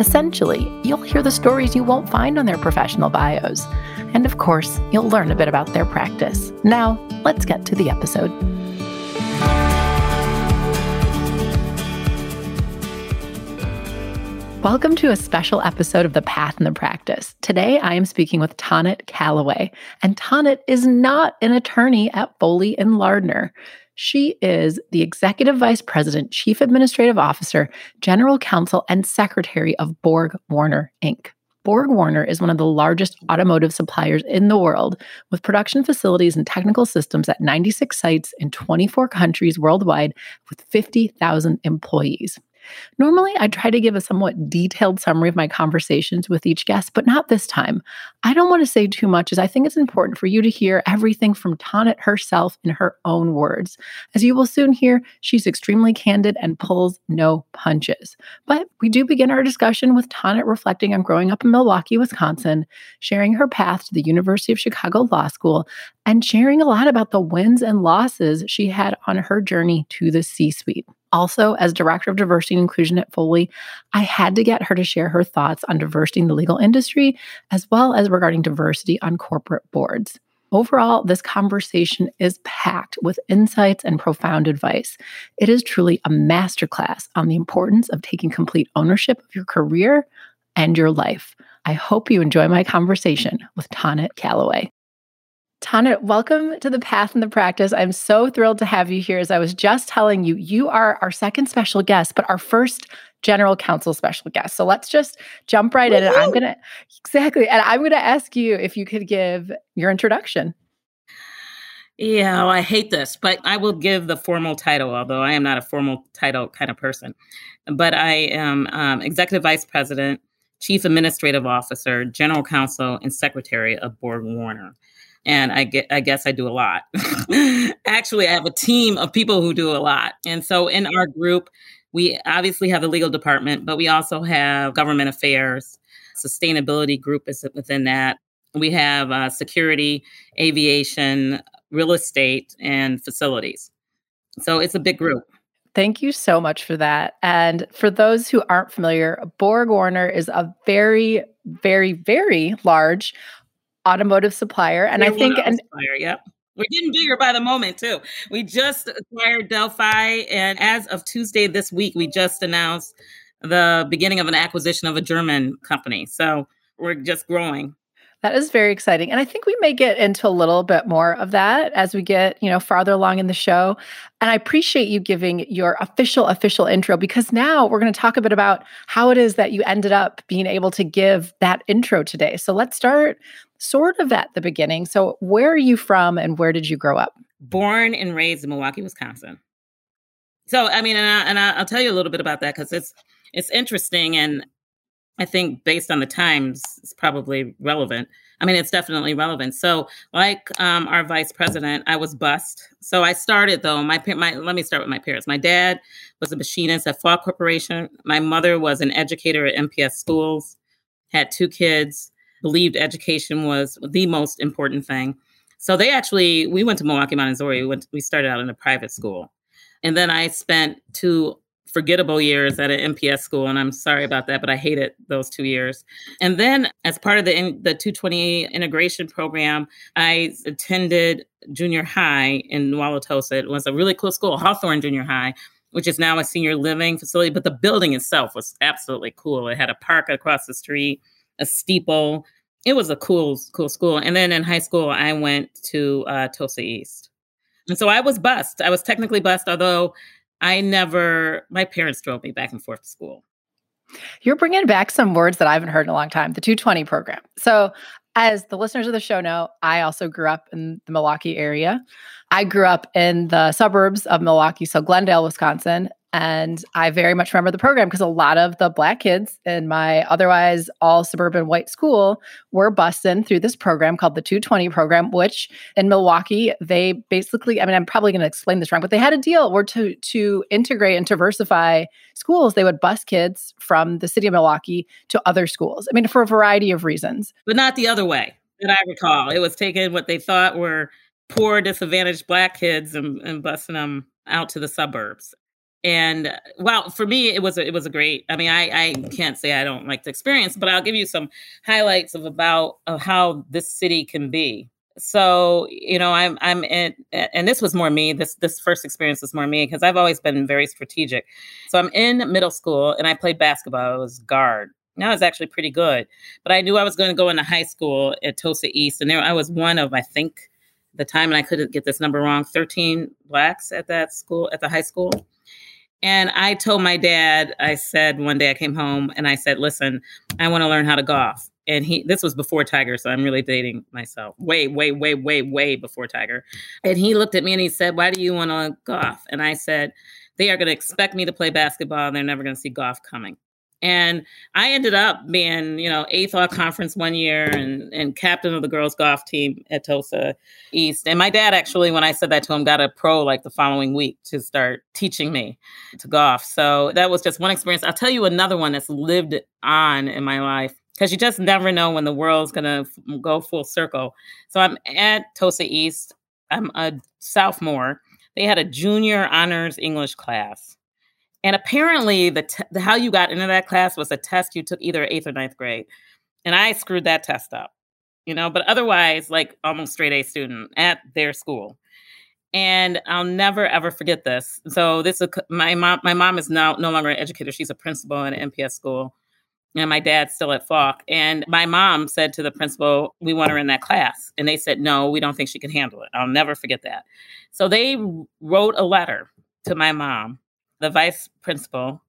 Essentially, you'll hear the stories you won't find on their professional bios. And of course, you'll learn a bit about their practice. Now, let's get to the episode. Welcome to a special episode of The Path and the Practice. Today, I am speaking with Tonit Calaway, and Tonit is not an attorney at Foley and Lardner. She is the Executive Vice President, Chief Administrative Officer, General Counsel, and Secretary of Borg Warner, Inc. BorgWarner is one of the largest automotive suppliers in the world, with production facilities and technical systems at 96 sites in 24 countries worldwide with 50,000 employees. Normally, I try to give a somewhat detailed summary of my conversations with each guest, but not this time. I don't want to say too much as I think it's important for you to hear everything from Tonit herself in her own words. As you will soon hear, she's extremely candid and pulls no punches. But we do begin our discussion with Tonit reflecting on growing up in Milwaukee, Wisconsin, sharing her path to the University of Chicago Law School, and sharing a lot about the wins and losses she had on her journey to the C suite. Also, as Director of Diversity and Inclusion at Foley, I had to get her to share her thoughts on diversity in the legal industry, as well as regarding diversity on corporate boards. Overall, this conversation is packed with insights and profound advice. It is truly a masterclass on the importance of taking complete ownership of your career and your life. I hope you enjoy my conversation with Tonit Calaway. Tonit, welcome to the Path and the Practice. I'm so thrilled to have you here. As I was just telling you, you are our second special guest, but our first general counsel special guest. So let's just jump right Woo-hoo! in. And I'm going to, exactly. And I'm going to ask you if you could give your introduction. Yeah, well, I hate this, but I will give the formal title, although I am not a formal title kind of person. But I am um, Executive Vice President, Chief Administrative Officer, General Counsel, and Secretary of BorgWarner and I get I guess I do a lot. Actually, I have a team of people who do a lot. And so in our group, we obviously have the legal department, but we also have government affairs, sustainability group is within that. We have uh, security, aviation, real estate, and facilities. So it's a big group. Thank you so much for that. And for those who aren't familiar, BorgWarner is a very, very, very large automotive supplier. And We're I think, and supplier, yep. We're getting bigger by the moment too. We just acquired Delphi, and as of Tuesday this week, we just announced the beginning of an acquisition of a German company. So we're just growing. That is very exciting. And I think we may get into a little bit more of that as we get, you know, farther along in the show. And I appreciate you giving your official official intro because now we're going to talk a bit about how it is that you ended up being able to give that intro today. So let's start sort of at the beginning. So where are you from and where did you grow up? Born and raised in Milwaukee, Wisconsin. So I mean, and, I, and I'll tell you a little bit about that because it's it's interesting and I think based on the times, it's probably relevant. I mean, it's definitely relevant. So, like um, our vice president, I was bused. So I started though. My my let me start with my parents. My dad was a machinist at Falk Corporation. My mother was an educator at MPS schools. Had two kids. Believed education was the most important thing. So they actually we went to Milwaukee Montessori. We went. We started out in a private school, and then I spent two forgettable years at an MPS school, and I'm sorry about that, but I hated those two years. And then, as part of the the 220 integration program, I attended junior high in Wauwatosa. It was a really cool school, Hawthorne Junior High, which is now a senior living facility. But the building itself was absolutely cool. It had a park across the street, a steeple. It was a cool, cool school. And then in high school, I went to uh, Tosa East. And so I was bused. I was technically bused, although I never, my parents drove me back and forth to school. You're bringing back some words that I haven't heard in a long time the 220 program. So, as the listeners of the show know, I also grew up in the Milwaukee area. I grew up in the suburbs of Milwaukee, so Glendale, Wisconsin. And I very much remember the program because a lot of the black kids in my otherwise all suburban white school were busing through this program called the 220 program, which in Milwaukee, they basically, I mean, I'm probably going to explain this wrong, but they had a deal where to, to integrate and diversify schools, they would bus kids from the city of Milwaukee to other schools. I mean, for a variety of reasons. But not the other way that I recall. It was taking what they thought were poor, disadvantaged black kids and, and busing them out to the suburbs and uh, well for me it was a, it was a great i mean i i can't say i don't like the experience but i'll give you some highlights of about of how this city can be. So you know i'm i'm in and this was more me this this first experience was more me because i've always been very strategic. So i'm in middle school and i played basketball i was guard. Now I was actually pretty good, but I knew I was going to go into high school at Tosa East, and there I was one of I think the time, and I couldn't get this number wrong, thirteen blacks at that school at the high school. And I told my dad, I said one day I came home and I said, listen, I want to learn how to golf. And he, this was before Tiger, so I'm really dating myself. Way, way, way, way, way before Tiger. And he looked at me and he said, Why do you want to golf? And I said, They are going to expect me to play basketball and they're never going to see golf coming. And I ended up being, you know, eighth all conference one year and, and captain of the girls golf team at Tosa East. And my dad actually, when I said that to him, got a pro like the following week to start teaching me to golf. So that was just one experience. I'll tell you another one that's lived on in my life because you just never know when the world's going to f- go full circle. So I'm at Tosa East. I'm a sophomore. They had a junior honors English class and apparently, the, the how you got into that class was a test you took either eighth or ninth grade, and I screwed that test up, you know. But otherwise, like almost straight A student at their school, and I'll never ever forget this. So this is my mom. My mom is now no longer an educator; she's a principal in an MPS school, and my dad's still at Falk. And my mom said to the principal, "We want her in that class," and they said, "No, we don't think she can handle it." I'll never forget that. So they wrote a letter to my mom the vice principal,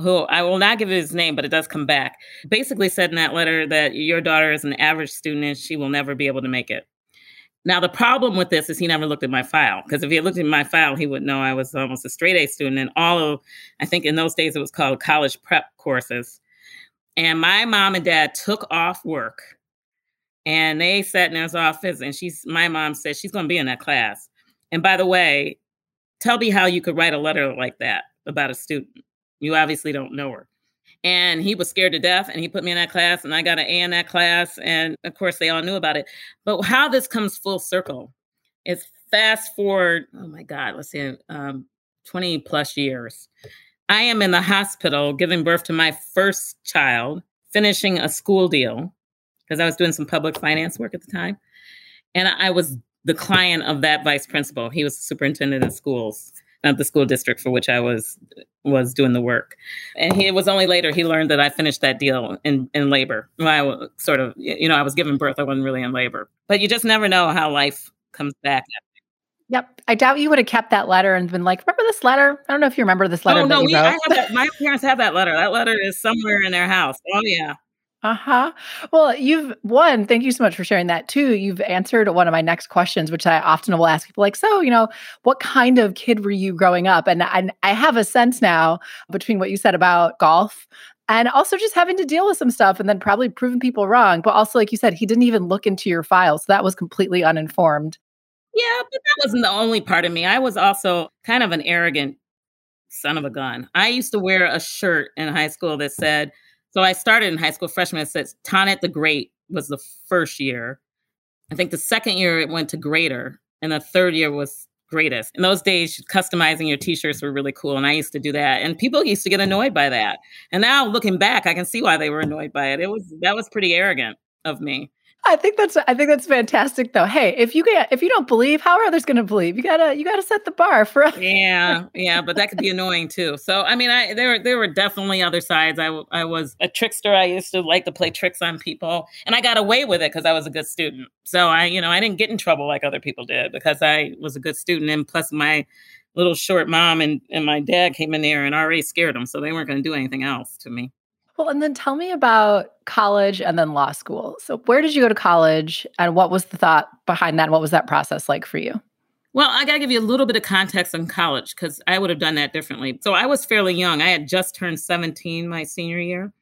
who I will not give his name, but it does come back, basically said in that letter that your daughter is an average student and she will never be able to make it. Now, the problem with this is he never looked at my file because if he had looked at my file, he would know I was almost a straight A student. And all of, I think in those days it was called college prep courses. And my mom and dad took off work and they sat in his office. And she's, my mom said, she's going to be in that class. And by the way, tell me how you could write a letter like that about a student. You obviously don't know her. And he was scared to death and he put me in that class and I got an A in that class. And of course, they all knew about it. But how this comes full circle is fast forward, oh my God, let's see, um, 20 plus years. I am in the hospital giving birth to my first child, finishing a school deal because I was doing some public finance work at the time. And I was the client of that vice principal. He was the superintendent of schools of the school district for which I was was doing the work. And he, it was only later he learned that I finished that deal in in labor. I was sort of, you know, I was giving birth. I wasn't really in labor, but you just never know how life comes back. Yep. I doubt you would have kept that letter and been like, remember this letter? I don't know if you remember this letter. Oh, no, we, that, my parents have that letter. That letter is somewhere in their house. Oh, yeah. Uh-huh. Well, you've one, thank you so much for sharing that too. You've answered one of my next questions, which I often will ask people like, so, you know, what kind of kid were you growing up? And I, I have a sense now between what you said about golf and also just having to deal with some stuff and then probably proving people wrong. But also, like you said, he didn't even look into your file. So that was completely uninformed. Yeah, but that wasn't the only part of me. I was also kind of an arrogant son of a gun. I used to wear a shirt in high school that said, so I started in high school freshman. It says Tonit the Great was the first year. I think the second year it went to Greater, and the third year was greatest. In those days, customizing your t-shirts were really cool, and I used to do that. And people used to get annoyed by that. And now looking back, I can see why they were annoyed by it. It was that was pretty arrogant of me. I think that's I think that's fantastic though. Hey, if you get if you don't believe, how are others going to believe? You gotta you gotta set the bar for. yeah, yeah, but that could be annoying too. So I mean, I there there were definitely other sides. I I was a trickster. I used to like to play tricks on people, and I got away with it because I was a good student. So I you know I didn't get in trouble like other people did because I was a good student, and plus my little short mom and and my dad came in there and already scared them, so they weren't going to do anything else to me. Well, and then tell me about college and then law school. So, where did you go to college and what was the thought behind that? And what was that process like for you? Well, I got to give you a little bit of context on college because I would have done that differently. So I was fairly young. I had just turned 17 my senior year.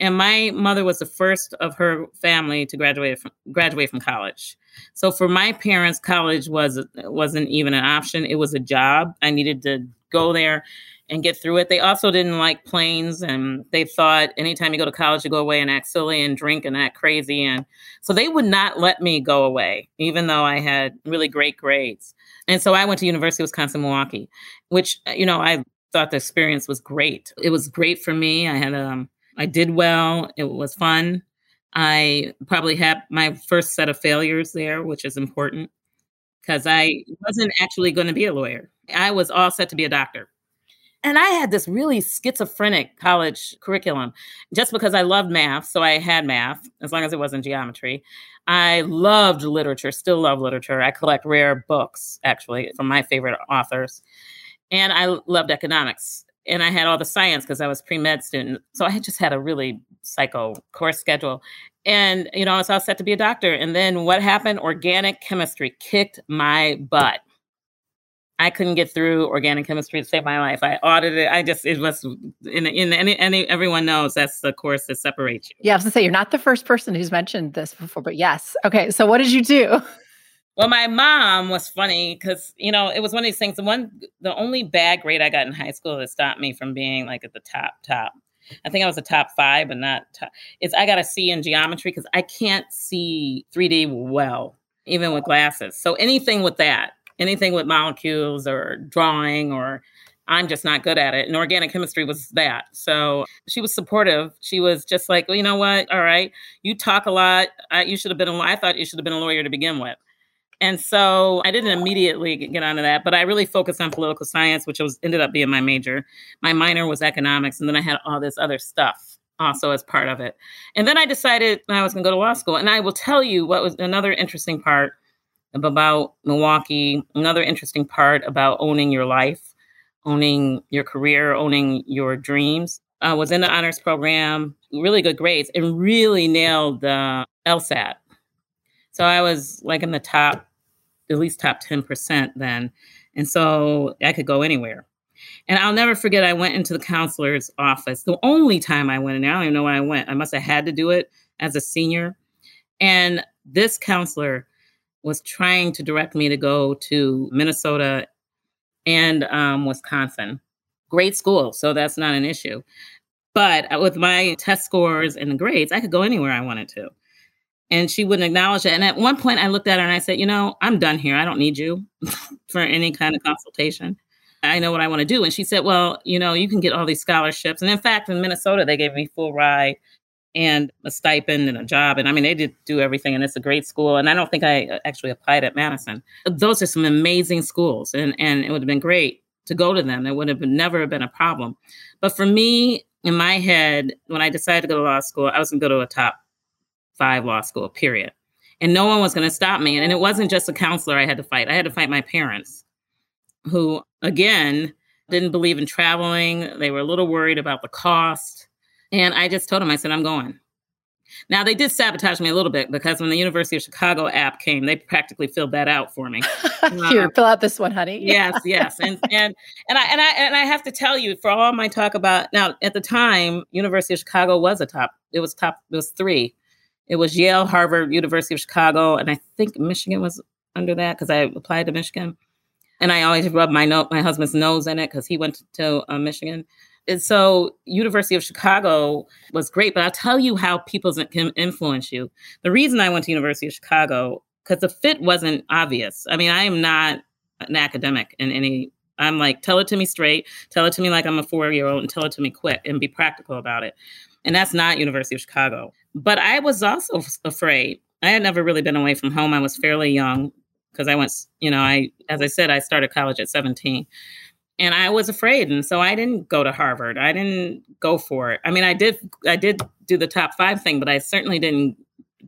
And my mother was the first of her family to graduate from graduate from college. So for my parents, college was wasn't even an option. It was a job. I needed to go there and get through it. They also didn't like planes, and they thought anytime you go to college, you go away and act silly and drink and act crazy. And so they would not let me go away, even though I had really great grades. And so I went to University of Wisconsin Milwaukee, which you know I thought the experience was great. It was great for me. I had um I did well. It was fun. I probably had my first set of failures there, which is important because I wasn't actually going to be a lawyer. I was all set to be a doctor. And I had this really schizophrenic college curriculum just because I loved math. So I had math as long as it wasn't geometry. I loved literature, still love literature. I collect rare books, actually, from my favorite authors. And I loved economics. And I had all the science because I was pre med student. So I just had a really psycho course schedule. And, you know, I was all set to be a doctor. And then what happened? Organic chemistry kicked my butt. I couldn't get through organic chemistry to save my life. I audited. I just it was in in any, any everyone knows that's the course that separates you. Yeah, I was gonna say you're not the first person who's mentioned this before, but yes. Okay, so what did you do? Well, my mom was funny because you know it was one of these things. The one, the only bad grade I got in high school that stopped me from being like at the top top. I think I was a top five, but not top. It's I got a C in geometry because I can't see 3D well, even with glasses. So anything with that anything with molecules or drawing or I'm just not good at it. And organic chemistry was that. So she was supportive. She was just like, well, you know what? All right, you talk a lot. I, you should have been. A, I thought you should have been a lawyer to begin with. And so I didn't immediately get onto that, but I really focused on political science, which was ended up being my major. My minor was economics, and then I had all this other stuff also as part of it. And then I decided I was going to go to law school. And I will tell you what was another interesting part about Milwaukee. Another interesting part about owning your life, owning your career, owning your dreams. I was in the honors program, really good grades, and really nailed the LSAT. So I was like in the top, at least top 10% then. And so I could go anywhere. And I'll never forget, I went into the counselor's office. The only time I went in there, I don't even know when I went. I must have had to do it as a senior. And this counselor was trying to direct me to go to Minnesota and um, Wisconsin. Great school, so that's not an issue. But uh, with my test scores and the grades, I could go anywhere I wanted to. And she wouldn't acknowledge it. And at one point, I looked at her and I said, You know, I'm done here. I don't need you for any kind of consultation. I know what I want to do. And she said, Well, you know, you can get all these scholarships. And in fact, in Minnesota, they gave me full ride and a stipend and a job. And I mean, they did do everything, and it's a great school. And I don't think I uh, actually applied at Madison. Those are some amazing schools, and and it would have been great to go to them. It would have been, never been a problem. But for me, in my head, when I decided to go to law school, I was going to go to a top five law school. Period. And no one was going to stop me. And it wasn't just a counselor I had to fight. I had to fight my parents, who again didn't believe in traveling. They were a little worried about the cost and I just told him, I said, I'm going. Now they did sabotage me a little bit because when the University of Chicago app came, they practically filled that out for me. Here, uh, fill out this one, honey. yes, yes, and and and I and I and I have to tell you, for all my talk about now, at the time, University of Chicago was a top. It was top. It was three. It was Yale, Harvard, University of Chicago, and I think Michigan was under that because I applied to Michigan. And I always rub my no- my husband's nose in it because he went to uh, Michigan. And so University of Chicago was great, but I'll tell you how people can influence you. The reason I went to University of Chicago, because the fit wasn't obvious. I mean, I am not an academic in any I'm like, tell it to me straight, tell it to me like I'm a four year old, and tell it to me quick and be practical about it. And that's not University of Chicago. But I was also afraid. I had never really been away from home. I was fairly young because I went, you know, I, as I said, I started college at 17 and I was afraid, and so I didn't go to Harvard. I didn't go for it. I mean, I did I did do the top five thing, but I certainly didn't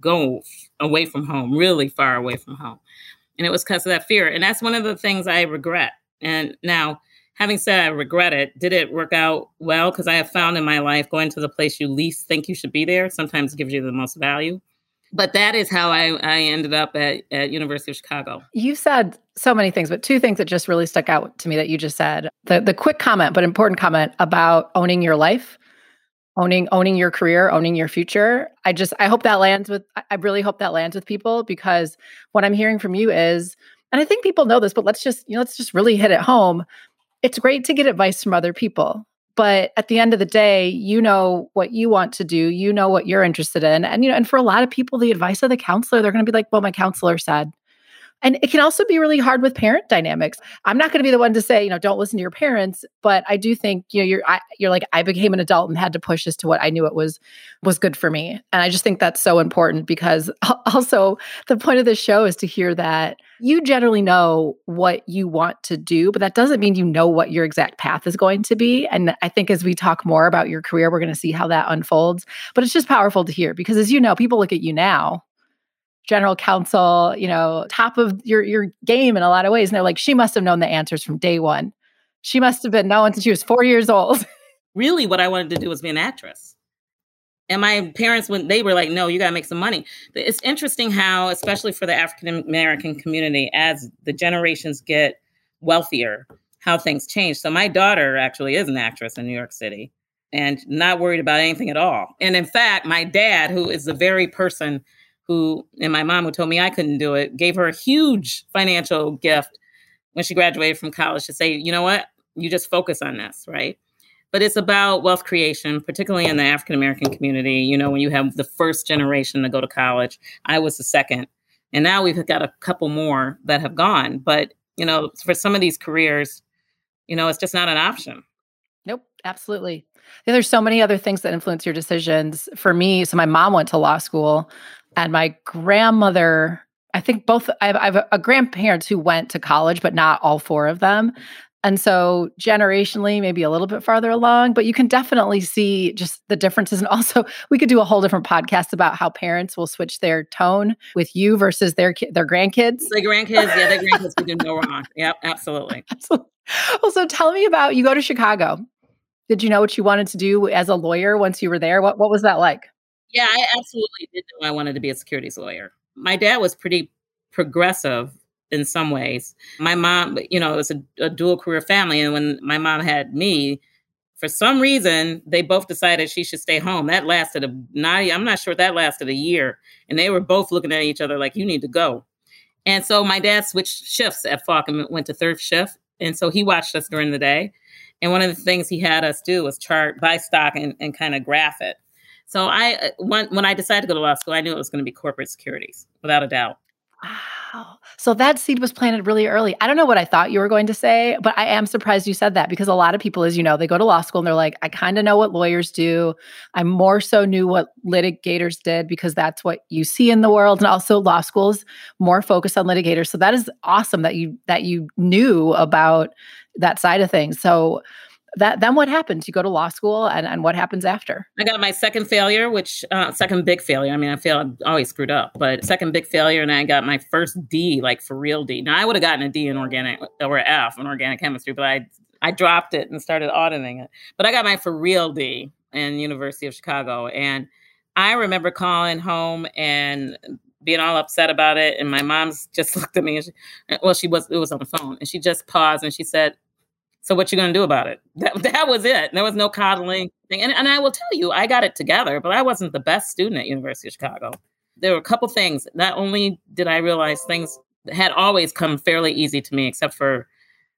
go away from home, really far away from home, and it was because of that fear. And that's one of the things I regret. And now, having said I regret it, did it work out well? Because I have found in my life going to the place you least think you should be there sometimes gives you the most value. But that is how I, I ended up at, at University of Chicago. You said so many things, but two things that just really stuck out to me that you just said. The the quick comment, but important comment about owning your life, owning owning your career, owning your future. I just I hope that lands with I really hope that lands with people because what I'm hearing from you is, and I think people know this, but let's just, you know, let's just really hit it home. It's great to get advice from other people but at the end of the day you know what you want to do. You know what you're interested in. And you know and for a lot of people the advice of the counselor they're going to be like well my counselor said and it can also be really hard with parent dynamics. I'm not going to be the one to say, you know, don't listen to your parents, but I do think, you know, you're I, you're like I became an adult and had to push as to what I knew it was was good for me. And I just think that's so important because also the point of this show is to hear that you generally know what you want to do, but that doesn't mean you know what your exact path is going to be. And I think as we talk more about your career, we're going to see how that unfolds. But it's just powerful to hear because as you know, people look at you now general counsel, you know, top of your your game in a lot of ways. And they're like, she must have known the answers from day one. She must have been known since she was four years old. really, what I wanted to do was be an actress. And my parents, when they were like, no, you got to make some money. It's interesting how, especially for the African American community, as the generations get wealthier, how things change. So my daughter actually is an actress in New York City and not worried about anything at all. And in fact, my dad, who is the very person who, and my mom who told me I couldn't do it, gave her a huge financial gift when she graduated from college to say, you know what, you just focus on this, right? But it's about wealth creation, particularly in the African American community. You know, when you have the first generation to go to college, I was the second. And now we've got a couple more that have gone. But, you know, for some of these careers, you know, it's just not an option. Nope, absolutely. There's so many other things that influence your decisions. For me, so my mom went to law school and my grandmother i think both i have, I have a grandparents who went to college but not all four of them. And so generationally maybe a little bit farther along but you can definitely see just the differences. And also we could do a whole different podcast about how parents will switch their tone with you versus their their grandkids. The grandkids yeah their grandkids can do no wrong. Yep absolutely. absolutely. Well so tell me about you go to chicago. Did you know what you wanted to do as a lawyer once you were there? What, what was that like yeah, I absolutely did know I wanted to be a securities lawyer. My dad was pretty progressive in some ways. My mom, you know, it was a, a dual career family. And when my mom had me, for some reason, they both decided she should stay home. That lasted a not, I'm not sure that lasted a year. And they were both looking at each other like, you need to go. And so my dad switched shifts at Falk and went to third shift. And so he watched us during the day. And one of the things he had us do was chart, buy stock, and, and kind of graph it. So I uh, when when I decided to go to law school, I knew it was going to be corporate securities without a doubt. Wow. So that seed was planted really early. I don't know what I thought you were going to say, but I am surprised you said that because a lot of people, as you know, they go to law school and they're like, I kind of know what lawyers do. I more so knew what litigators did because that's what you see in the world. And also law schools more focused on litigators. So that is awesome that you that you knew about that side of things. So that then what happens? You go to law school, and and what happens after? I got my second failure, which uh, second big failure. I mean, I feel I always screwed up, but second big failure, and I got my first D, like for real D. Now I would have gotten a D in organic or F in organic chemistry, but I I dropped it and started auditing it. But I got my for real D in University of Chicago, and I remember calling home and being all upset about it. And my mom's just looked at me and she, well, she was, it was on the phone and she just paused and she said, so what you going to do about it? That, that was it. There was no coddling thing. And, and I will tell you, I got it together, but I wasn't the best student at University of Chicago. There were a couple things. Not only did I realize things had always come fairly easy to me, except for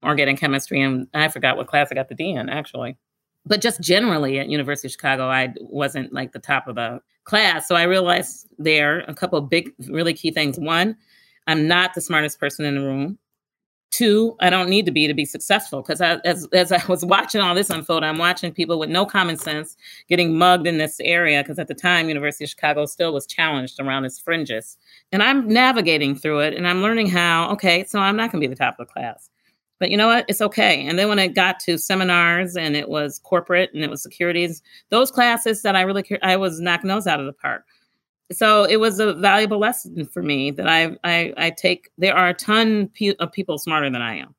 organic chemistry, and I forgot what class I got the D in actually. But just generally at University of Chicago, I wasn't like the top of the class. So I realized there a couple big, really key things. One, I'm not the smartest person in the room. Two, I don't need to be to be successful because as as I was watching all this unfold, I'm watching people with no common sense getting mugged in this area because at the time, University of Chicago still was challenged around its fringes, and I'm navigating through it and I'm learning how. Okay, so I'm not going to be the top of the class, but you know what? It's okay. And then when it got to seminars and it was corporate and it was securities, those classes that I really I was knocking those out of the park so it was a valuable lesson for me that I I, I take. There are a ton of people smarter than I am,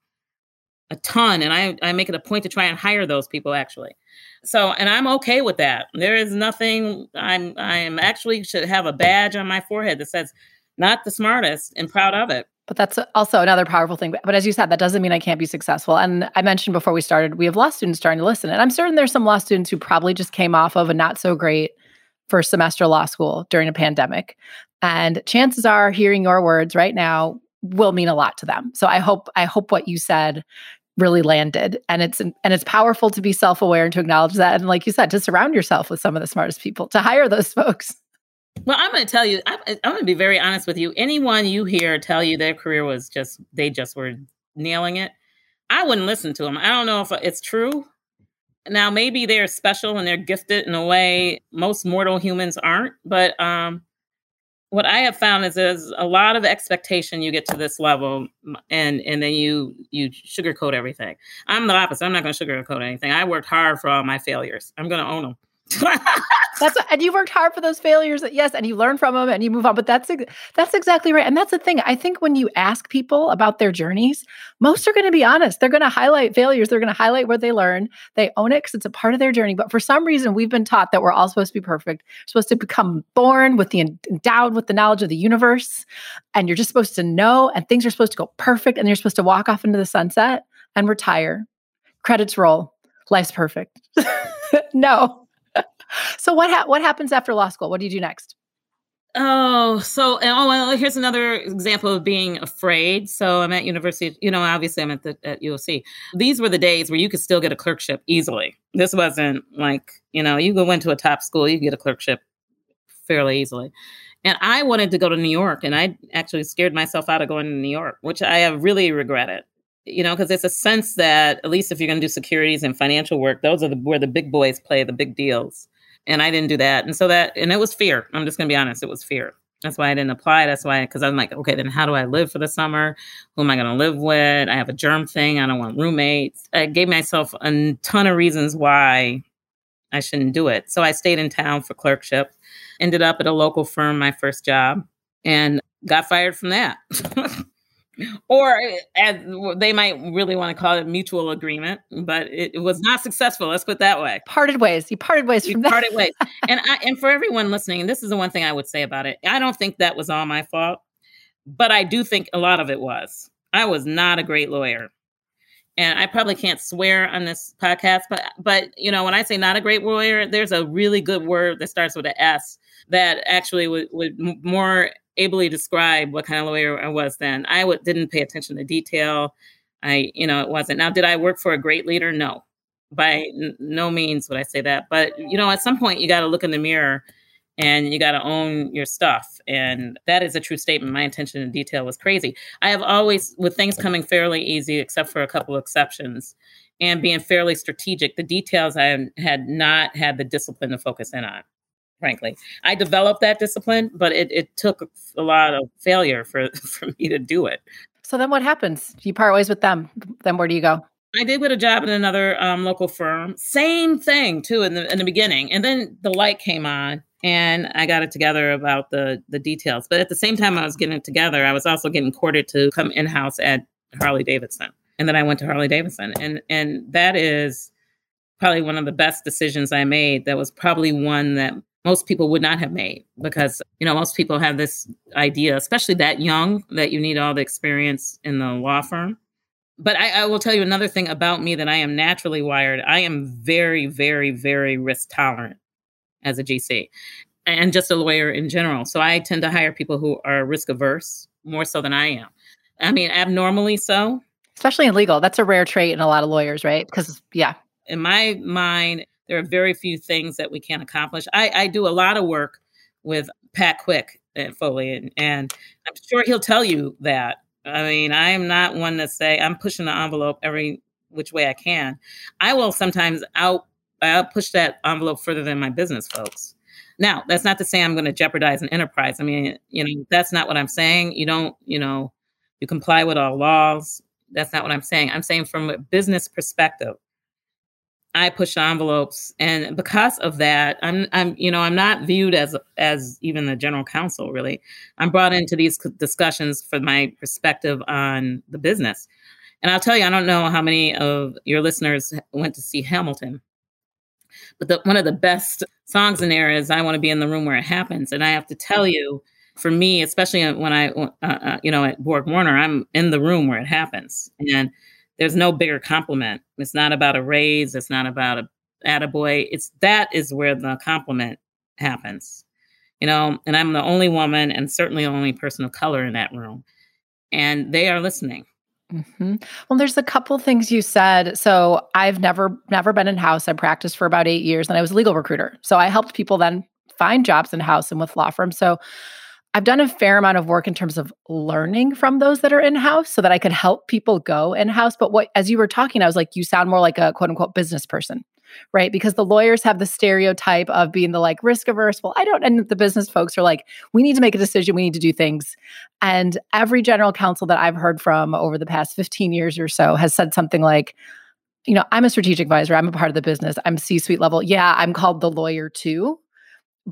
a ton, and I, I make it a point to try and hire those people actually. So, and I'm okay with that. There is nothing. I'm I am actually should have a badge on my forehead that says not the smartest and proud of it. But that's also another powerful thing. But as you said, that doesn't mean I can't be successful. And I mentioned before we started, we have law students starting to listen. And I'm certain there's some law students who probably just came off of a not so great first semester law school during a pandemic. And chances are hearing your words right now will mean a lot to them. So I hope I hope what you said really landed. And it's and it's powerful to be self-aware and to acknowledge that. And like you said to surround yourself with some of the smartest people to hire those folks. Well i'm going to tell you i'm, I'm going to be very honest with you. Anyone you hear tell you their career was just they just were nailing it. I wouldn't listen to them i don't know if it's true now maybe they're special and they're gifted in a way most mortal humans aren't but um what I have found is there's a lot of expectation you get to this level and and then you you sugarcoat everything. I'm the opposite. I'm not going to sugarcoat anything. I worked hard for all my failures. I'm going to own them. That's what, and you worked hard for those failures. Yes, and you learn from them and you move on. But that's that's exactly right. And that's the thing. I think when you ask people about their journeys, most are going to be honest. They're going to highlight failures. They're going to highlight what they learn. They own it because it's a part of their journey. But for some reason, we've been taught that we're all supposed to be perfect. We're supposed to become born with the endowed with the knowledge of the universe, and you're just supposed to know, and things are supposed to go perfect, and you're supposed to walk off into the sunset and retire. Credits roll. Life's perfect. no so what ha- what happens after law school? What do you do next? Oh, so oh well, here's another example of being afraid. So I'm at university, you know, obviously I'm at the at UOC. These were the days where you could still get a clerkship easily. This wasn't like, you know, you go into a top school, you get a clerkship fairly easily. And I wanted to go to New York, and I actually scared myself out of going to New York, which I have really regretted. You know, because it's a sense that at least if you're going to do securities and financial work, those are the, where the big boys play the big deals and I didn't do that. And so that, and it was fear. I'm just going to be honest, it was fear. That's why I didn't apply. That's why, because I'm like, okay, then how do I live for the summer? Who am I going to live with? I have a germ thing. I don't want roommates. I gave myself a ton of reasons why I shouldn't do it. So I stayed in town for clerkship, ended up at a local firm, my first job, and got fired from that. or as they might really want to call it mutual agreement, but it, it, was not successful. Let's put it that way. Parted ways. You parted ways from that. Parted ways. And I, and for everyone listening, and this is the one thing I would say about it. I don't think that was all my fault, but I do think a lot of it was. I was not a great lawyer. And I probably can't swear on this podcast, but but you know, when I say not a great lawyer, there's a really good word that starts with an S that actually would, would more ably describe what kind of lawyer I was then. I w- didn't pay attention to detail. I, you know, it wasn't. Now, did I work for a great leader? No, by n- no means would I say that. But you know, at some point, you got to look in the mirror and you got to own your stuff. And that is a true statement. My attention to detail was crazy. I have always, with things coming fairly easy, except for a couple of exceptions, and being fairly strategic, the details I had not had the discipline to focus in on frankly. I developed that discipline, but it, it took a lot of failure for, for me to do it. So then what happens? You part ways with them. Then where do you go? I did get a job in another um, local firm. Same thing too in the in the beginning, and then the light came on, and I got it together about the the details. But at the same time, I was getting it together. I was also getting courted to come in house at Harley Davidson, and then I went to Harley Davidson, and and that is probably one of the best decisions I made. That was probably one that most people would not have made because you know most people have this idea especially that young that you need all the experience in the law firm. But I, I, will tell you another thing about me that i am naturally wired. I am very very very risk tolerant as a gc and just a lawyer in general. So i tend to hire people who are risk averse more so than i am. I mean abnormally so. Especially in legal. That's a rare trait in a lot of lawyers right? Because yeah. In my mind there are very few things that we can't accomplish. I, I do a lot of work with Pat Quick at Foley, and, and I'm sure he'll tell you that. I mean, I am not one to say I'm pushing the envelope every which way I can. I will sometimes out I'll push that envelope further than my business folks. Now, that's not to say I'm going to jeopardize an enterprise. I mean, you know, that's not what I'm saying. You don't, you know, you comply with all laws. That's not what I'm saying. I'm saying from a business perspective, I push envelopes, and because of that, I'm I'm you know I'm not viewed as as even the general counsel. Really, I'm brought into these discussions for my perspective on the business, And I'll tell you, I don't know how many of your listeners went to see Hamilton, but the, one of the best songs in there is "I Want to Be in the Room Where It Happens." And I have to tell you, for me, especially when I, uh, uh, you know, at BorgWarner, I'm in the room where it happens, and there's no bigger compliment. It's not about a raise. It's not about a attaboy. It's that is where the compliment happens, you know. And I'm the only woman, and certainly the only person of color in that room, and they are listening. Mm-hmm. Well, there's a couple things you said. So I've never never been in house. I practiced for about eight years, and I was a legal recruiter. So I helped people then find jobs in house and with law firms. So I've done a fair amount of work in terms of learning from those that are in house so that I could help people go in house. But what, as you were talking, I was like, you sound more like a quote unquote business person, right? Because the lawyers have the stereotype of being the like risk averse. Well, I don't. And the business folks are like, we need to make a decision. We need to do things. And every general counsel that I've heard from over the past 15 years or so has said something like, you know, I'm a strategic advisor. I'm a part of the business. I'm C suite level. Yeah, I'm called the lawyer too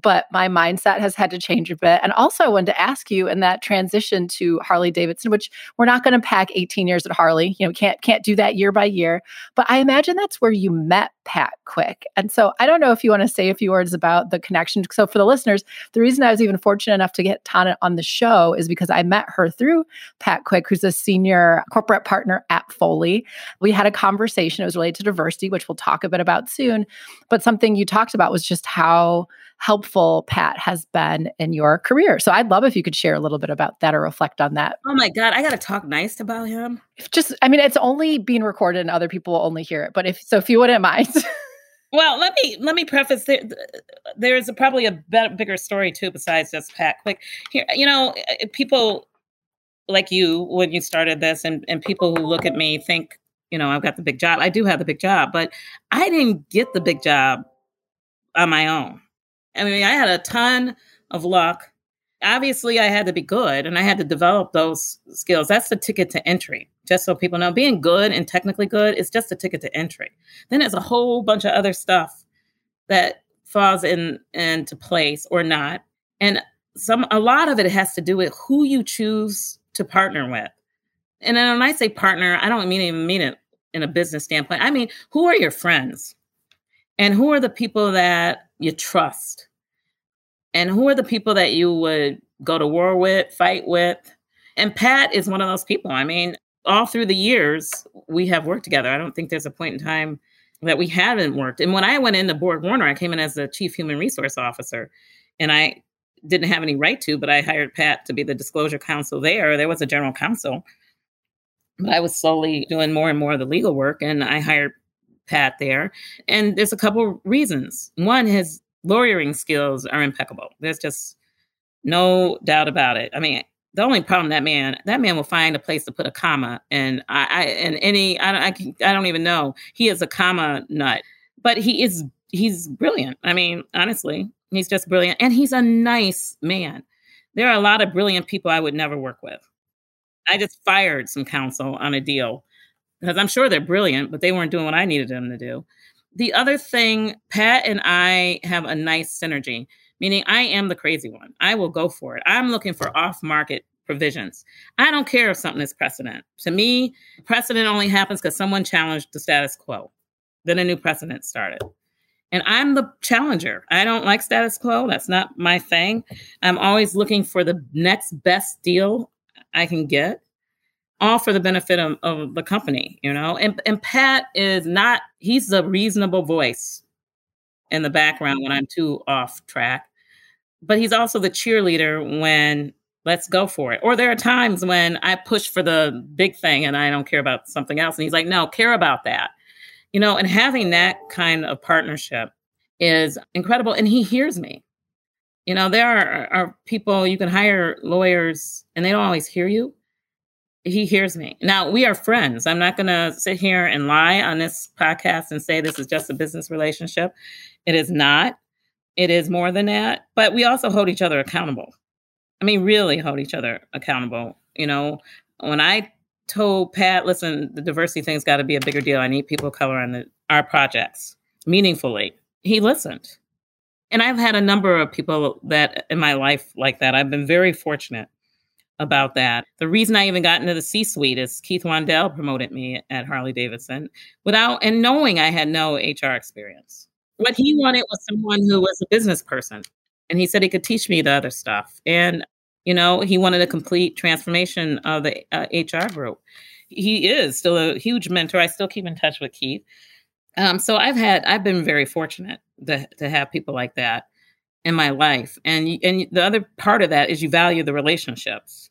but my mindset has had to change a bit. And also, I wanted to ask you in that transition to Harley Davidson, which we're not going to pack 18 years at Harley. You know, can't can't do that year by year. But I imagine that's where you met Pat Quick. And so I don't know if you want to say a few words about the connection. So for the listeners, the reason I was even fortunate enough to get Tonit on the show is because I met her through Pat Quick, who's a senior corporate partner at Foley. We had a conversation. It was related to diversity, which we'll talk a bit about soon. But something you talked about was just how helpful Pat has been in your career. So I'd love if you could share a little bit about that or reflect on that. Oh my God, I got to talk nice about him. If just, I mean, it's only being recorded and other people will only hear it. But if so, if you wouldn't mind. well, let me let me preface there. There's a, probably a better, bigger story too besides just Pat Quick. Here, you know, eh, people like you when you started this, and and people who look at me think, you know, I've got the big job. I do have the big job, but I didn't get the big job on my own. I mean, I had a ton of luck. Obviously, I had to be good and I had to develop those skills. That's the ticket to entry, just so people know. Being good and technically good is just a ticket to entry. Then there's a whole bunch of other stuff that falls in into place or not. And some a lot of it has to do with who you choose to partner with. And then when I say partner, I don't mean even mean it in a business standpoint. I mean, who are your friends? And who are the people that you trust? And who are the people that you would go to war with, fight with? And Pat is one of those people. I mean, all through the years, we have worked together. I don't think there's a point in time that we haven't worked. And when I went into BorgWarner, I came in as the chief human resource officer. And I didn't have any right to, but I hired Pat to be the disclosure counsel there. There was a general counsel, but I was slowly doing more and more of the legal work. And I hired Pat there. And there's a couple reasons. One, his lawyering skills are impeccable. There's just no doubt about it. I mean, the only problem that man that man will find a place to put a comma, and I, I and any I, I I don't even know he is a comma nut, but he is he's brilliant. I mean, honestly, he's just brilliant, and he's a nice man. There are a lot of brilliant people I would never work with. I just fired some counsel on a deal because I'm sure they're brilliant, but they weren't doing what I needed them to do. The other thing, Pat and I have a nice synergy, meaning I am the crazy one. I will go for it. I'm looking for off market provisions. I don't care if something is precedent. To me, precedent only happens because someone challenged the status quo. Then a new precedent started. And I'm the challenger. I don't like status quo. That's not my thing. I'm always looking for the next best deal I can get all for the benefit of, of the company, you know. And and Pat is not he's a reasonable voice in the background when I'm too off track. But he's also the cheerleader when let's go for it. Or there are times when I push for the big thing and I don't care about something else. And he's like, no, care about that. You know, and having that kind of partnership is incredible. And he hears me. You know, there are, are people you can hire lawyers and they don't always hear you he hears me. Now, we are friends. I'm not going to sit here and lie on this podcast and say this is just a business relationship. It is not. It is more than that. But we also hold each other accountable. I mean, really hold each other accountable. You know, when I told Pat, listen, the diversity thing's got to be a bigger deal. I need people of color on the, our projects meaningfully. He listened. And I've had a number of people that in my life like that. I've been very fortunate about that. The reason I even got into the C suite is Keith Wandell promoted me at Harley Davidson without and knowing I had no HR experience. What he wanted was someone who was a business person. And he said he could teach me the other stuff. And, you know, he wanted a complete transformation of the uh, HR group. He is still a huge mentor. I still keep in touch with Keith. Um, so I've had, I've been very fortunate to, to have people like that in my life. And and the other part of that is you value the relationships.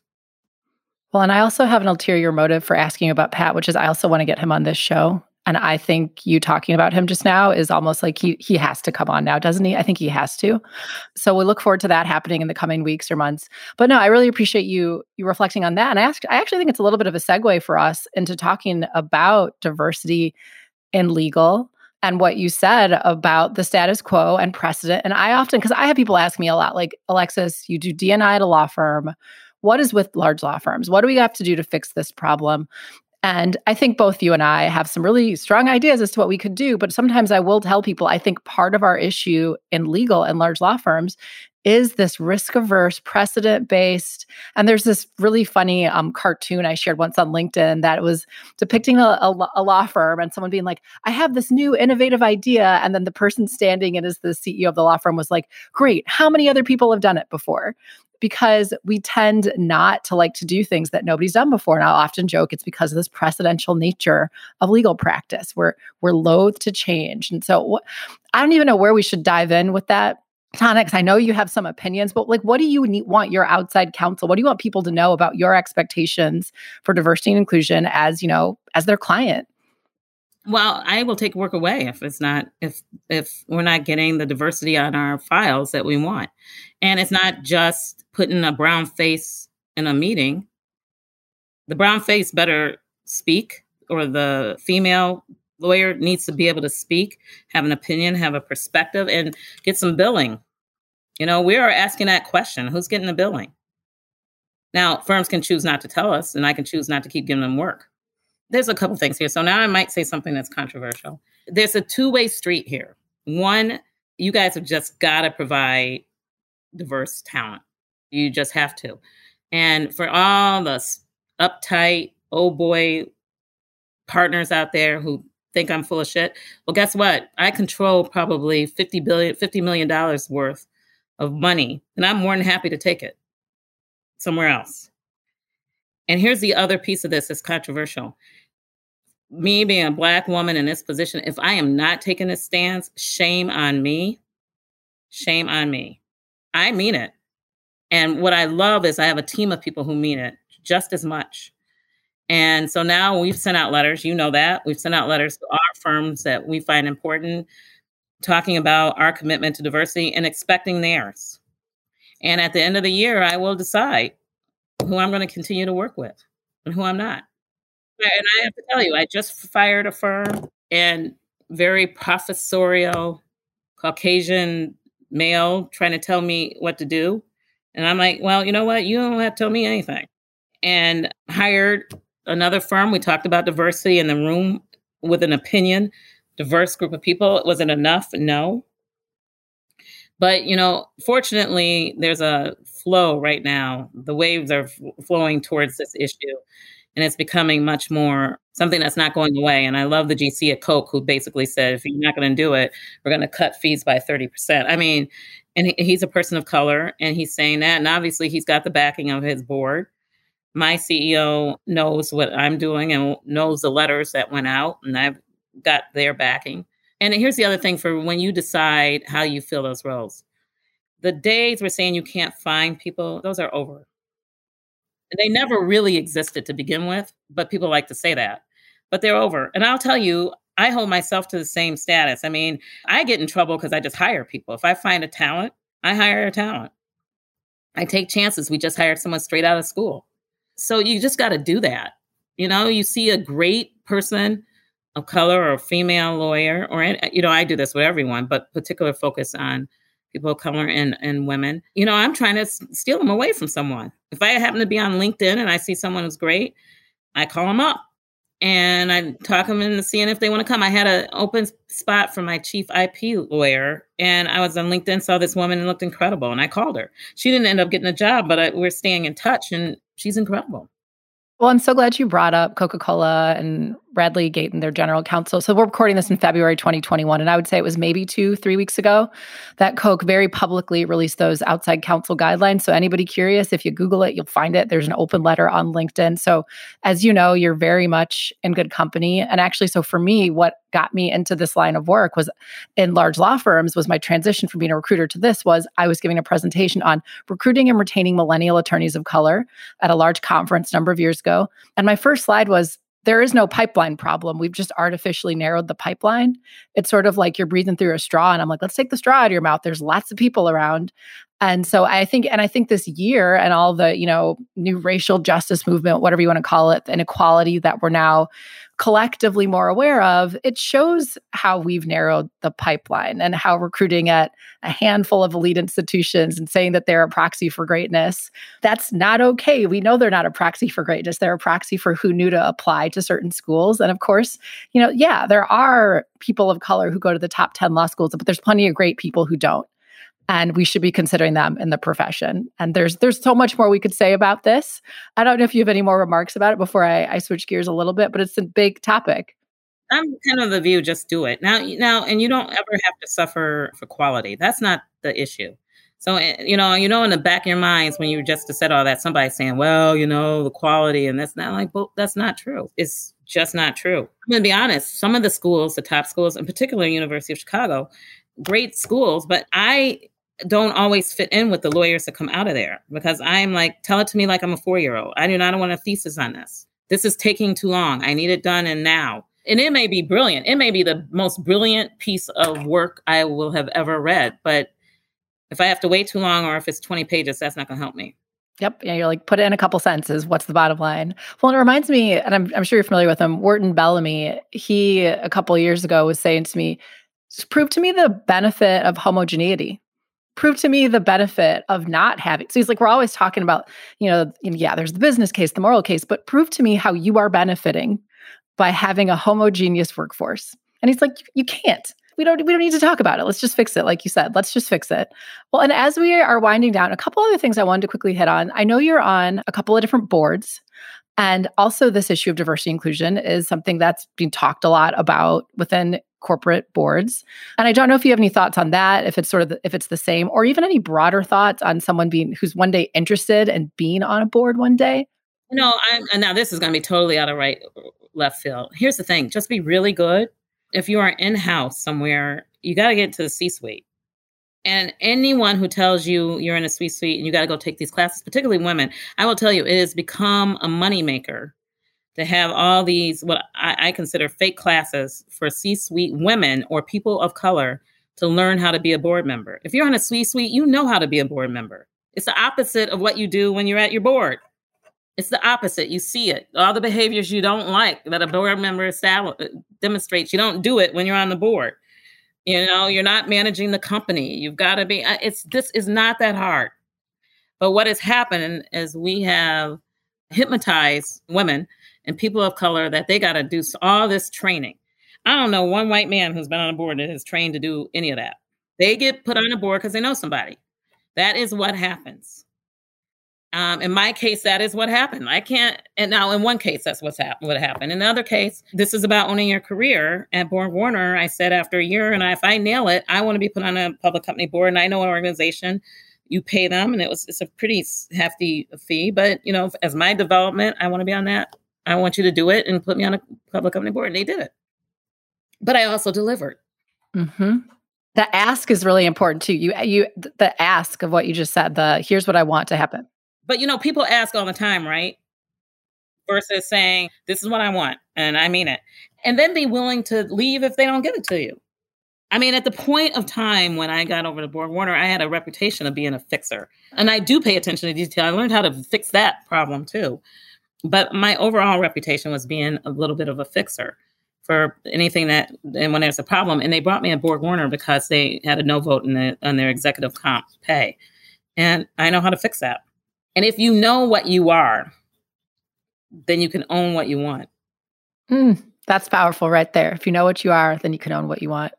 Well, and I also have an ulterior motive for asking about Pat, which is I also want to get him on this show. And I think you talking about him just now is almost like he he has to come on now, doesn't he? I think he has to. So we look forward to that happening in the coming weeks or months. But no, I really appreciate you you reflecting on that. And I asked, I actually think it's a little bit of a segue for us into talking about diversity in legal and what you said about the status quo and precedent. And I often, because I have people ask me a lot, like, Alexis, you do DNI at a law firm. What is with large law firms? What do we have to do to fix this problem? And I think both you and I have some really strong ideas as to what we could do. But sometimes I will tell people I think part of our issue in legal and large law firms is this risk averse, precedent based. And there's this really funny um, cartoon I shared once on LinkedIn that was depicting a, a, a, law firm and someone being like, I have this new innovative idea. And then the person standing in as the CEO of the law firm was like, Great, how many other people have done it before? Because we tend not to like to do things that nobody's done before. And I'll often joke it's because of this precedential nature of legal practice. We're we're loath to change. And so I don't even know where we should dive in with that Tonics, I know you have some opinions, but like, what do you need, want your outside counsel? What do you want people to know about your expectations for diversity and inclusion as you know, as their client? Well, I will take work away if it's not if if we're not getting the diversity on our files that we want, and it's not just putting a brown face in a meeting. The brown face better speak, or the female lawyer needs to be able to speak, have an opinion, have a perspective, and get some billing. You know, we are asking that question who's getting the billing? Now, firms can choose not to tell us, and I can choose not to keep giving them work. There's a couple things here. So now I might say something that's controversial. There's a two way street here. One, you guys have just got to provide diverse talent. You just have to. And for all the uptight, oh boy, partners out there who think I'm full of shit. Well, guess what? I control probably 50 billion, 50 million dollars worth of money, and I'm more than happy to take it somewhere else. And here's the other piece of this that's controversial. Me being a black woman in this position, if I am not taking this stance, shame on me. Shame on me. I mean it. And what I love is I have a team of people who mean it just as much. And so now we've sent out letters, you know that. We've sent out letters to our firms that we find important, talking about our commitment to diversity and expecting theirs. And at the end of the year, I will decide who I'm going to continue to work with and who I'm not. And I have to tell you, I just fired a firm and very professorial Caucasian male trying to tell me what to do. And I'm like, well, you know what? You don't have to tell me anything. And hired another firm. We talked about diversity in the room with an opinion, diverse group of people. Was it enough? No. But, you know, fortunately, there's a flow right now. The waves are f- flowing towards this issue, and it's becoming much more something that's not going away. And I love the GC at Coke who basically said, if you're not going to do it, we're going to cut fees by 30%. I mean, and he's a person of color, and he's saying that. And obviously, he's got the backing of his board my CEO knows what I'm doing and knows the letters that went out, and I've got their backing. And here's the other thing for when you decide how you fill those roles. The days we're saying you can't find people, those are over. And they never really existed to begin with, but people like to say that. But they're over. And I'll tell you, I hold myself to the same status. I mean, I get in trouble because I just hire people. If I find a talent, I hire a talent. I take chances. We just hired someone straight out of school. So you just got to do that. You know, you see a great person of color or female lawyer, or, you know, I do this with everyone, but particular focus on people of color and, and women. You know, I'm trying to steal them away from someone. If I happen to be on LinkedIn and I see someone who's great, I call them up and I talk them into seeing if they want to come. I had an open spot for my chief IP lawyer, and I was on LinkedIn, saw this woman and looked incredible, and I called her. She didn't end up getting a job, but I, we're staying in touch, and she's incredible. Well, I'm so glad you brought up Coca Cola and Bradley Gayton, their general counsel. So we're recording this in February 2021. And I would say it was maybe two, three weeks ago that Coke very publicly released those outside counsel guidelines. So anybody curious, if you Google it, you'll find it. There's an open letter on LinkedIn. So as you know, you're very much in good company. And actually, so for me, what got me into this line of work was in large law firms was my transition from being a recruiter to this was I was giving a presentation on recruiting and retaining millennial attorneys of color at a large conference a number of years ago. And my first slide was there is no pipeline problem. We've just artificially narrowed the pipeline. It's sort of like you're breathing through a straw. And I'm like, let's take the straw out of your mouth. There's lots of people around. And so I think, and I think this year and all the, you know, new racial justice movement, whatever you want to call it, the inequality that we're now collectively more aware of, it shows how we've narrowed the pipeline and how recruiting at a handful of elite institutions and saying that they're a proxy for greatness, that's not okay. We know they're not a proxy for greatness. They're a proxy for who knew to apply to certain schools. And of course, you know, yeah, there are people of color who go to the top 10 law schools, but there's plenty of great people who don't and we should be considering them in the profession. And there's there's so much more we could say about this. I don't know if you have any more remarks about it before I, I switch gears a little bit, but it's a big topic. I'm kind of the view, just do it now. Now, and you don't ever have to suffer for quality. That's not the issue. So eh, you know, you know, in the back of your minds when you just said all that, somebody's saying, "Well, you know, the quality," and that's not like, well, that's not true. It's just not true. I'm gonna be honest. Some of the schools, the top schools, in particular, University of Chicago, great schools, but I don't always fit in with the lawyers that come out of there because I'm like, tell it to me like I'm a four year old. I do not want a thesis on this. This is taking too long. I need it done and now. And it may be brilliant. It may be the most brilliant piece of work I will have ever read. But if I have to wait too long or if it's 20 pages, that's not going to help me. Yep. Yeah, you're like, put it in a couple sentences. What's the bottom line? Well, it reminds me, and I'm, I'm sure you're familiar with him, Wharton Bellamy. He, a couple years ago, was saying to me, prove to me the benefit of homogeneity prove to me the benefit of not having. So he's like, we're always talking about, you know, yeah, there's the business case, the moral case, but prove to me how you are benefiting by having a homogeneous workforce. And he's like, you can't. We don't we don't need to talk about it. Let's just fix it like you said. Let's just fix it. Well, and as we are winding down, a couple other things I wanted to quickly hit on. I know you're on a couple of different boards. And also, this issue of diversity inclusion is something that's being talked a lot about within corporate boards. And I don't know if you have any thoughts on that, if it's sort of the, if it's the same, or even any broader thoughts on someone being who's one day interested in being on a board one day. No, I'm, and now this is going to be totally out of right left field. Here's the thing: just be really good. If you are in house somewhere, you got to get to the C suite. And anyone who tells you you're in a C suite and you got to go take these classes, particularly women, I will tell you it has become a moneymaker to have all these what I, I consider fake classes for C-suite women or people of color to learn how to be a board member. If you're on a C-suite, you know how to be a board member. It's the opposite of what you do when you're at your board. It's the opposite. You see it. All the behaviors you don't like that a board member demonstrates, you don't do it when you're on the board. You know, you're not managing the company. You've got to be. Uh, it's this is not that hard. But what has happened is we have hypnotized women and people of color that they got to do all this training. I don't know one white man who's been on a board that has trained to do any of that. They get put on a board because they know somebody. That is what happens. Um, in my case, that is what happened. I can't. And now, in one case, that's what's hap- what happened. In the other case, this is about owning your career. At BorgWarner, I said after a year, and if I nail it, I want to be put on a public company board. And I know an organization, you pay them, and it was it's a pretty hefty fee. But you know, as my development, I want to be on that I want you to do it and put me on a public company board. And they did it. But I also delivered. Mm-hmm. The ask is really important too. You, you, the ask of what you just said. The here's what I want to happen. But you know, people ask all the time, right? Versus saying, "This is what I want," and I mean it, and then be willing to leave if they don't give it to you. I mean, at the point of time when I got over to BorgWarner, I had a reputation of being a fixer, and I do pay attention to detail. I learned how to fix that problem too. But my overall reputation was being a little bit of a fixer for anything that, and when there's a problem, and they brought me a BorgWarner because they had a no vote in the, on their executive comp pay. And I know how to fix that. And if you know what you are, then you can own what you want. Mm, that's powerful right there. If you know what you are, then you can own what you want.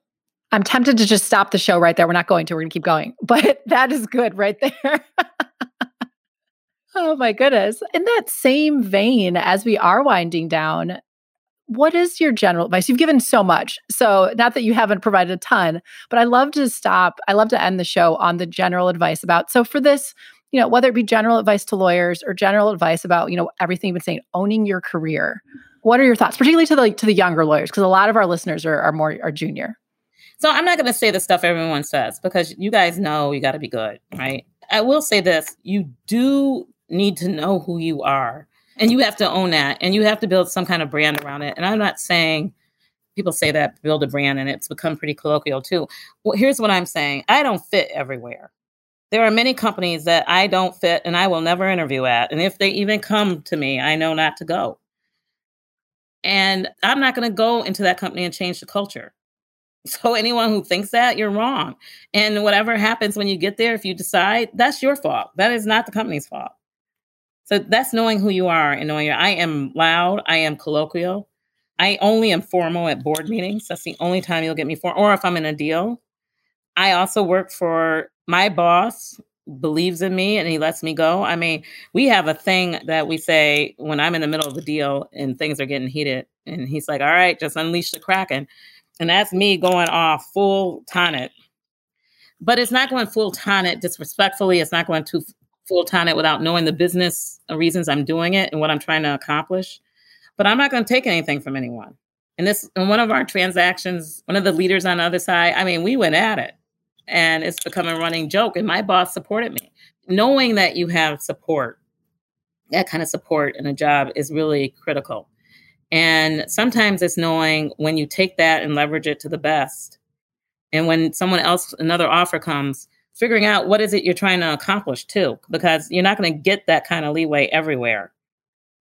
I'm tempted to just stop the show right there. We're not going to, we're going to keep going. But that is good right there. Oh my goodness. In that same vein, as we are winding down, what is your general advice? You've given so much. So, not that you haven't provided a ton, but I love to stop. I love to end the show on the general advice about. So, for this, you know, whether it be general advice to lawyers or general advice about, you know, everything you've been saying, owning your career. What are your thoughts, particularly to the to the younger lawyers, because a lot of our listeners are, are more are junior. So I'm not going to say the stuff everyone says because you guys know you got to be good, right? I will say this: you do need to know who you are and you have to own that and you have to build some kind of brand around it and i'm not saying people say that build a brand and it's become pretty colloquial too well here's what i'm saying i don't fit everywhere there are many companies that i don't fit and i will never interview at and if they even come to me i know not to go and i'm not going to go into that company and change the culture so anyone who thinks that you're wrong and whatever happens when you get there if you decide that's your fault that is not the company's fault so that's knowing who you are and knowing I am loud, I am colloquial. I only am formal at board meetings. That's the only time you'll get me for or if I'm in a deal. I also work for my boss believes in me and he lets me go. I mean, we have a thing that we say when I'm in the middle of a deal and things are getting heated and he's like, "All right, just unleash the kraken." And that's me going off full Tonit. But it's not going full Tonit disrespectfully. It's not going too full it without knowing the business reasons I'm doing it and what I'm trying to accomplish. But I'm not going to take anything from anyone. And this, in one of our transactions, one of the leaders on the other side, I mean, we went at it and it's become a running joke. And my boss supported me. Knowing that you have support, that kind of support in a job is really critical. And sometimes it's knowing when you take that and leverage it to the best. And when someone else, another offer comes, figuring out what is it you're trying to accomplish too, because you're not going to get that kind of leeway everywhere.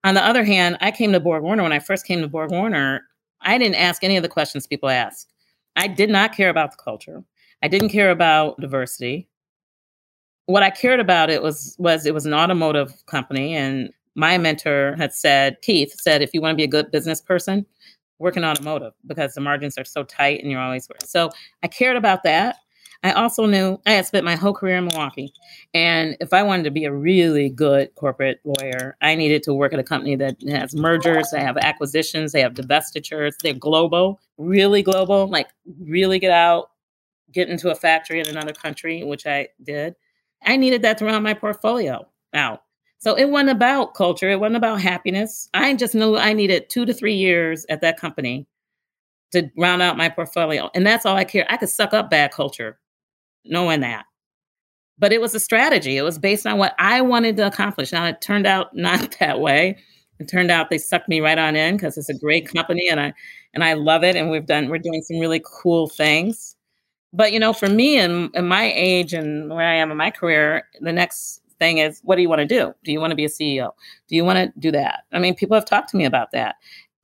On the other hand, I came to BorgWarner when I first came to BorgWarner. I didn't ask any of the questions people ask. I did not care about the culture. I didn't care about diversity. What I cared about it was was it was an automotive company, and my mentor had said, Keith said, if you want to be a good business person, work in automotive because the margins are so tight and you're always working. so I cared about that. I also knew I had spent my whole career in Milwaukee. And if I wanted to be a really good corporate lawyer, I needed to work at a company that has mergers, they have acquisitions, they have divestitures, they're global, really global, like really get out, get into a factory in another country, which I did. I needed that to round my portfolio out. So it wasn't about culture, it wasn't about happiness. I just knew I needed two to three years at that company to round out my portfolio. And that's all I care. I could suck up bad culture knowing that. But it was a strategy. It was based on what I wanted to accomplish. Now it turned out not that way. It turned out they sucked me right on in because it's a great company and I and I love it. And we've done we're doing some really cool things. But you know, for me and, and my age and where I am in my career, the next thing is what do you want to do? Do you want to be a CEO? Do you want to do that? I mean, people have talked to me about that.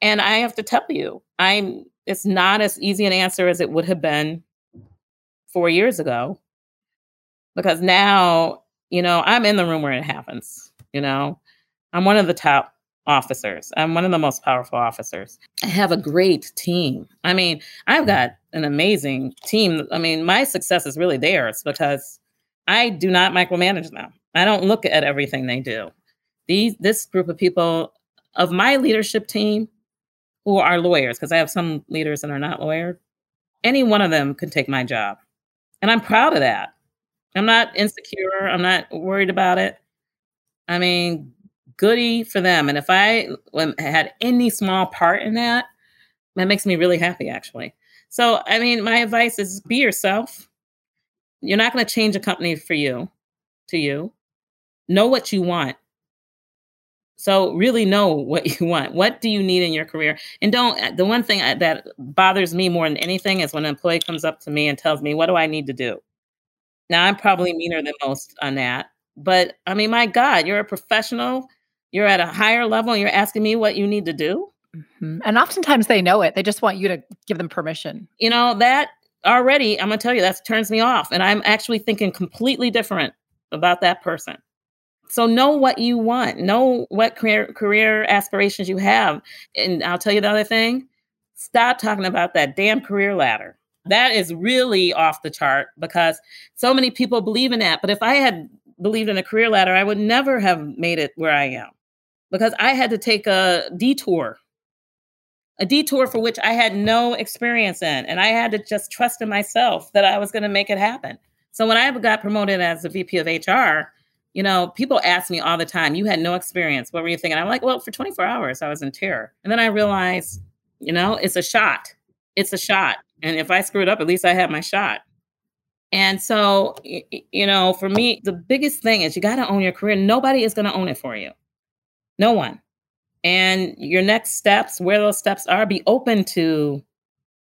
And I have to tell you, I'm it's not as easy an answer as it would have been four years ago because now you know i'm in the room where it happens you know i'm one of the top officers. I'm one of the most powerful officers. I have a great team. I mean i've got an amazing team. I mean my success is really theirs because i do not micromanage them. I don't look at everything they do. These this group of people of my leadership team who are lawyers because i have some leaders that are not lawyers any one of them could take my job. And I'm proud of that. I'm not insecure. I'm not worried about it. I mean, goody for them. And if I had any small part in that, that makes me really happy, actually. So, I mean, my advice is be yourself. You're not going to change a company for you, to you. Know what you want. So really know what you want. What do you need in your career? And don't, uh, the one thing that bothers me more than anything is when an employee comes up to me and tells me, what do I need to do? Now, I'm probably meaner than most on that. But I mean, my God, you're a professional. You're at a higher level and you're asking me what you need to do. Mm-hmm. And oftentimes they know it. They just want you to give them permission. You know, that already, I'm going to tell you, that turns me off. And I'm actually thinking completely different about that person. So know what you want. Know what career career aspirations you have. And I'll tell you the other thing. Stop talking about that damn career ladder. That is really off the chart because so many people believe in that. But if I had believed in a career ladder, I would never have made it where I am because I had to take a detour, a detour for which I had no experience in. And I had to just trust in myself that I was going to make it happen. So when I got promoted as a VP of HR, you know, people ask me all the time, you had no experience. What were you thinking? I'm like, well, for 24 hours, I was in terror. And then I realized, you know, it's a shot. It's a shot. And if I screwed up, at least I had my shot. And so, you know, for me, the biggest thing is you got to own your career. Nobody is going to own it for you. No one. And your next steps, where those steps are, be open to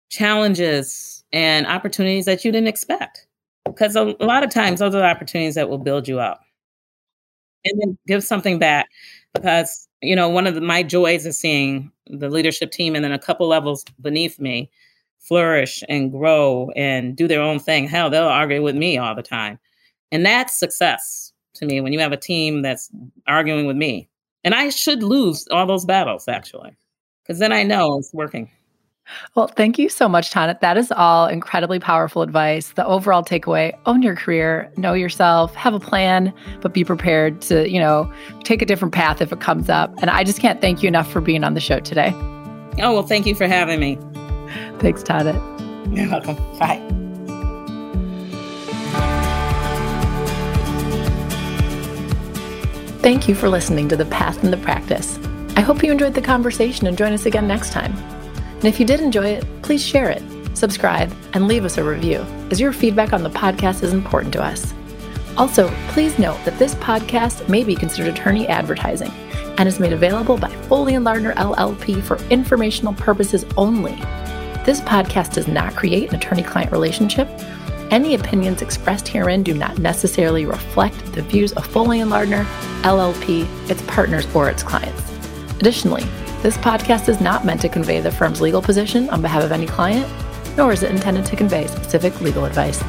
challenges and opportunities that you didn't expect. Because a, lot of times, those are the opportunities that will build you up. And then give something back. Because, you know, one of the, my joys is seeing the leadership team and then a couple levels beneath me flourish and grow and do their own thing. Hell, they'll argue with me all the time. And that's success to me when you have a team that's arguing with me. And I should lose all those battles actually, because then I know it's working. Well, thank you so much, Tonit. That is all incredibly powerful advice. The overall takeaway own your career, know yourself, have a plan, but be prepared to, you know, take a different path if it comes up. And I just can't thank you enough for being on the show today. Oh, well, thank you for having me. Thanks, Tonit. You're welcome. Bye. Thank you for listening to The Path and the Practice. I hope you enjoyed the conversation and join us again next time. And if you did enjoy it, please share it, subscribe, and leave us a review, as your feedback on the podcast is important to us. Also, please note that this podcast may be considered attorney advertising and is made available by Foley and Lardner LLP for informational purposes only. This podcast does not create an attorney client relationship. Any opinions expressed herein do not necessarily reflect the views of Foley and Lardner, LLP, its partners, or its clients. Additionally, this podcast is not meant to convey the firm's legal position on behalf of any client, nor is it intended to convey specific legal advice.